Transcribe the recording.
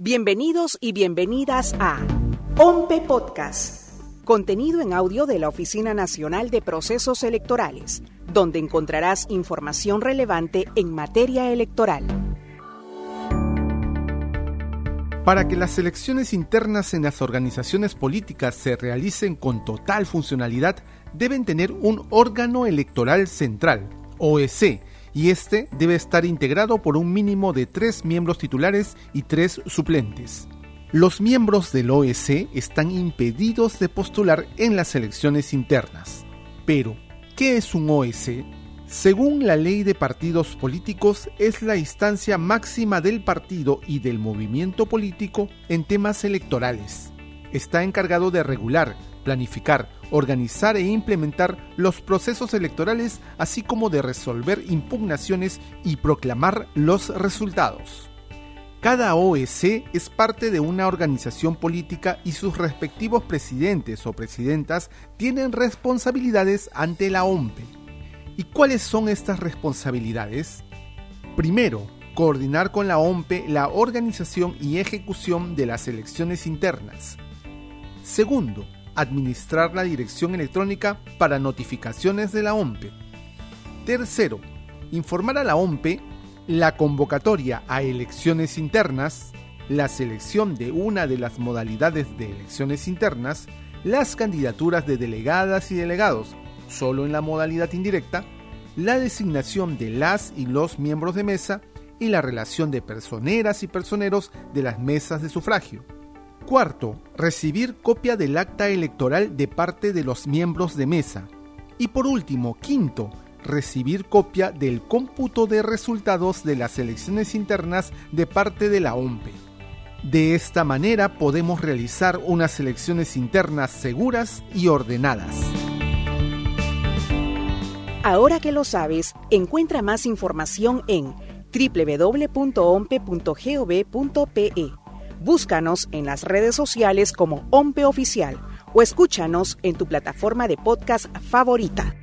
Bienvenidos y bienvenidas a OMPE Podcast, contenido en audio de la Oficina Nacional de Procesos Electorales, donde encontrarás información relevante en materia electoral. Para que las elecciones internas en las organizaciones políticas se realicen con total funcionalidad, deben tener un órgano electoral central, OEC, y este debe estar integrado por un mínimo de tres miembros titulares y tres suplentes. Los miembros del OEC están impedidos de postular en las elecciones internas. Pero, ¿qué es un OEC? Según la ley de partidos políticos, es la instancia máxima del partido y del movimiento político en temas electorales. Está encargado de regular, planificar, organizar e implementar los procesos electorales, así como de resolver impugnaciones y proclamar los resultados. Cada OEC es parte de una organización política y sus respectivos presidentes o presidentas tienen responsabilidades ante la OMPE. ¿Y cuáles son estas responsabilidades? Primero, coordinar con la OMPE la organización y ejecución de las elecciones internas. Segundo, administrar la dirección electrónica para notificaciones de la OMPE. Tercero, informar a la OMPE la convocatoria a elecciones internas, la selección de una de las modalidades de elecciones internas, las candidaturas de delegadas y delegados, solo en la modalidad indirecta, la designación de las y los miembros de mesa y la relación de personeras y personeros de las mesas de sufragio. Cuarto, recibir copia del acta electoral de parte de los miembros de mesa. Y por último, quinto, recibir copia del cómputo de resultados de las elecciones internas de parte de la OMPE. De esta manera podemos realizar unas elecciones internas seguras y ordenadas. Ahora que lo sabes, encuentra más información en www.ompe.gov.pe Búscanos en las redes sociales como OMPE Oficial o escúchanos en tu plataforma de podcast favorita.